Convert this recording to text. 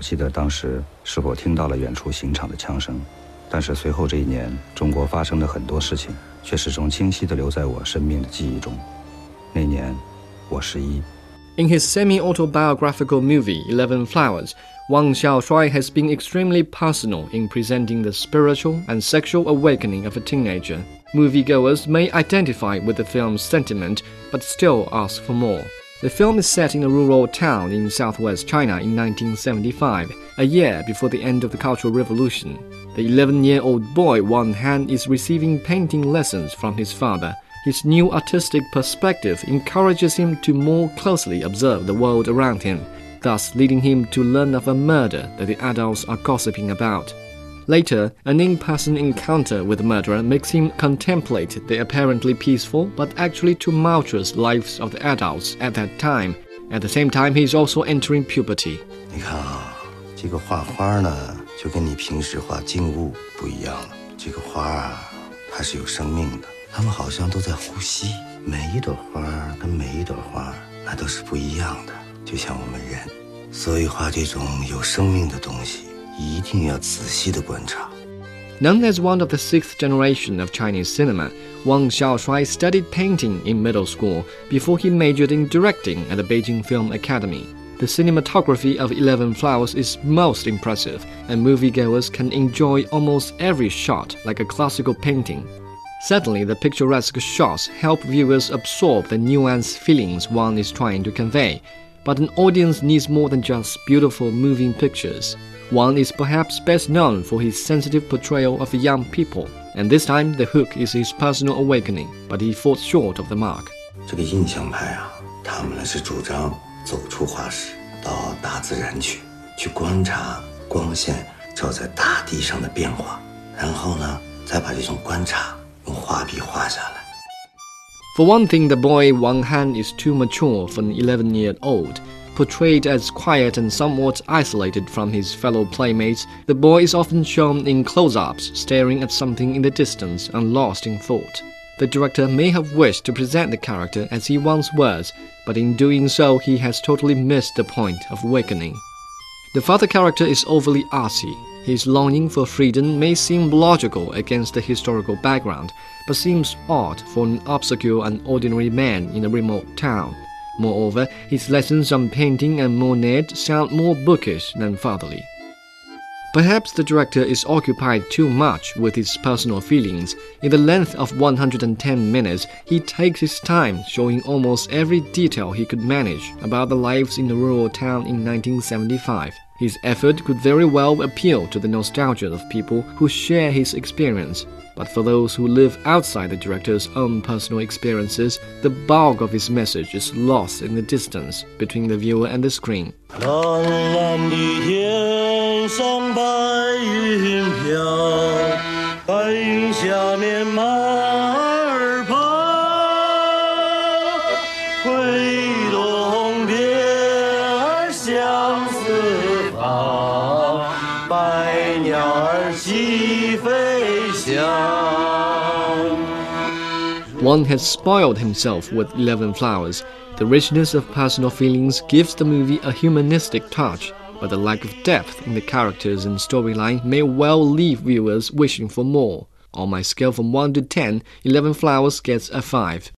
不记得当时是否听到了远处刑场的枪声，但是随后这一年，中国发生的很多事情却始终清晰地留在我生命的记忆中。那年，我十一。In his semi-autobiographical movie Eleven Flowers, Wang Xiaoshuai has been extremely personal in presenting the spiritual and sexual awakening of a teenager. Moviegoers may identify with the film's sentiment, but still ask for more. The film is set in a rural town in southwest China in 1975, a year before the end of the Cultural Revolution. The 11 year old boy Wang Han is receiving painting lessons from his father. His new artistic perspective encourages him to more closely observe the world around him, thus leading him to learn of a murder that the adults are gossiping about. Later, an in person encounter with the murderer makes him contemplate the apparently peaceful but actually tumultuous lives of the adults at that time. At the same time, he is also entering puberty. 你看啊，这个画花呢，就跟你平时画静物不一样了。这个花啊，它是有生命的，它们好像都在呼吸。每一朵花跟每一朵花，那都是不一样的，就像我们人。所以画这种有生命的东西。 Known as one of the sixth generation of Chinese cinema, Wang Xiaoshuai studied painting in middle school before he majored in directing at the Beijing Film Academy. The cinematography of Eleven Flowers is most impressive, and moviegoers can enjoy almost every shot like a classical painting. Certainly, the picturesque shots help viewers absorb the nuanced feelings one is trying to convey, but an audience needs more than just beautiful moving pictures. Wang is perhaps best known for his sensitive portrayal of young people, and this time the hook is his personal awakening, but he falls short of the mark. 这个印象派啊，他们呢是主张走出画室，到大自然去，去观察光线照在大地上的变化，然后呢，再把这种观察用画笔画下来。 For one thing, the boy Wang Han is too mature for an 11-year-old portrayed as quiet and somewhat isolated from his fellow playmates, the boy is often shown in close ups, staring at something in the distance and lost in thought. The director may have wished to present the character as he once was, but in doing so, he has totally missed the point of awakening. The father character is overly artsy. His longing for freedom may seem logical against the historical background, but seems odd for an obscure and ordinary man in a remote town. Moreover, his lessons on painting and Monet sound more bookish than fatherly. Perhaps the director is occupied too much with his personal feelings. In the length of 110 minutes, he takes his time showing almost every detail he could manage about the lives in the rural town in 1975. His effort could very well appeal to the nostalgia of people who share his experience, but for those who live outside the director's own personal experiences, the bulk of his message is lost in the distance between the viewer and the screen. Wang has spoiled himself with Eleven Flowers. The richness of personal feelings gives the movie a humanistic touch, but the lack of depth in the characters and storyline may well leave viewers wishing for more. On my scale from 1 to 10, 11 Flowers gets a 5.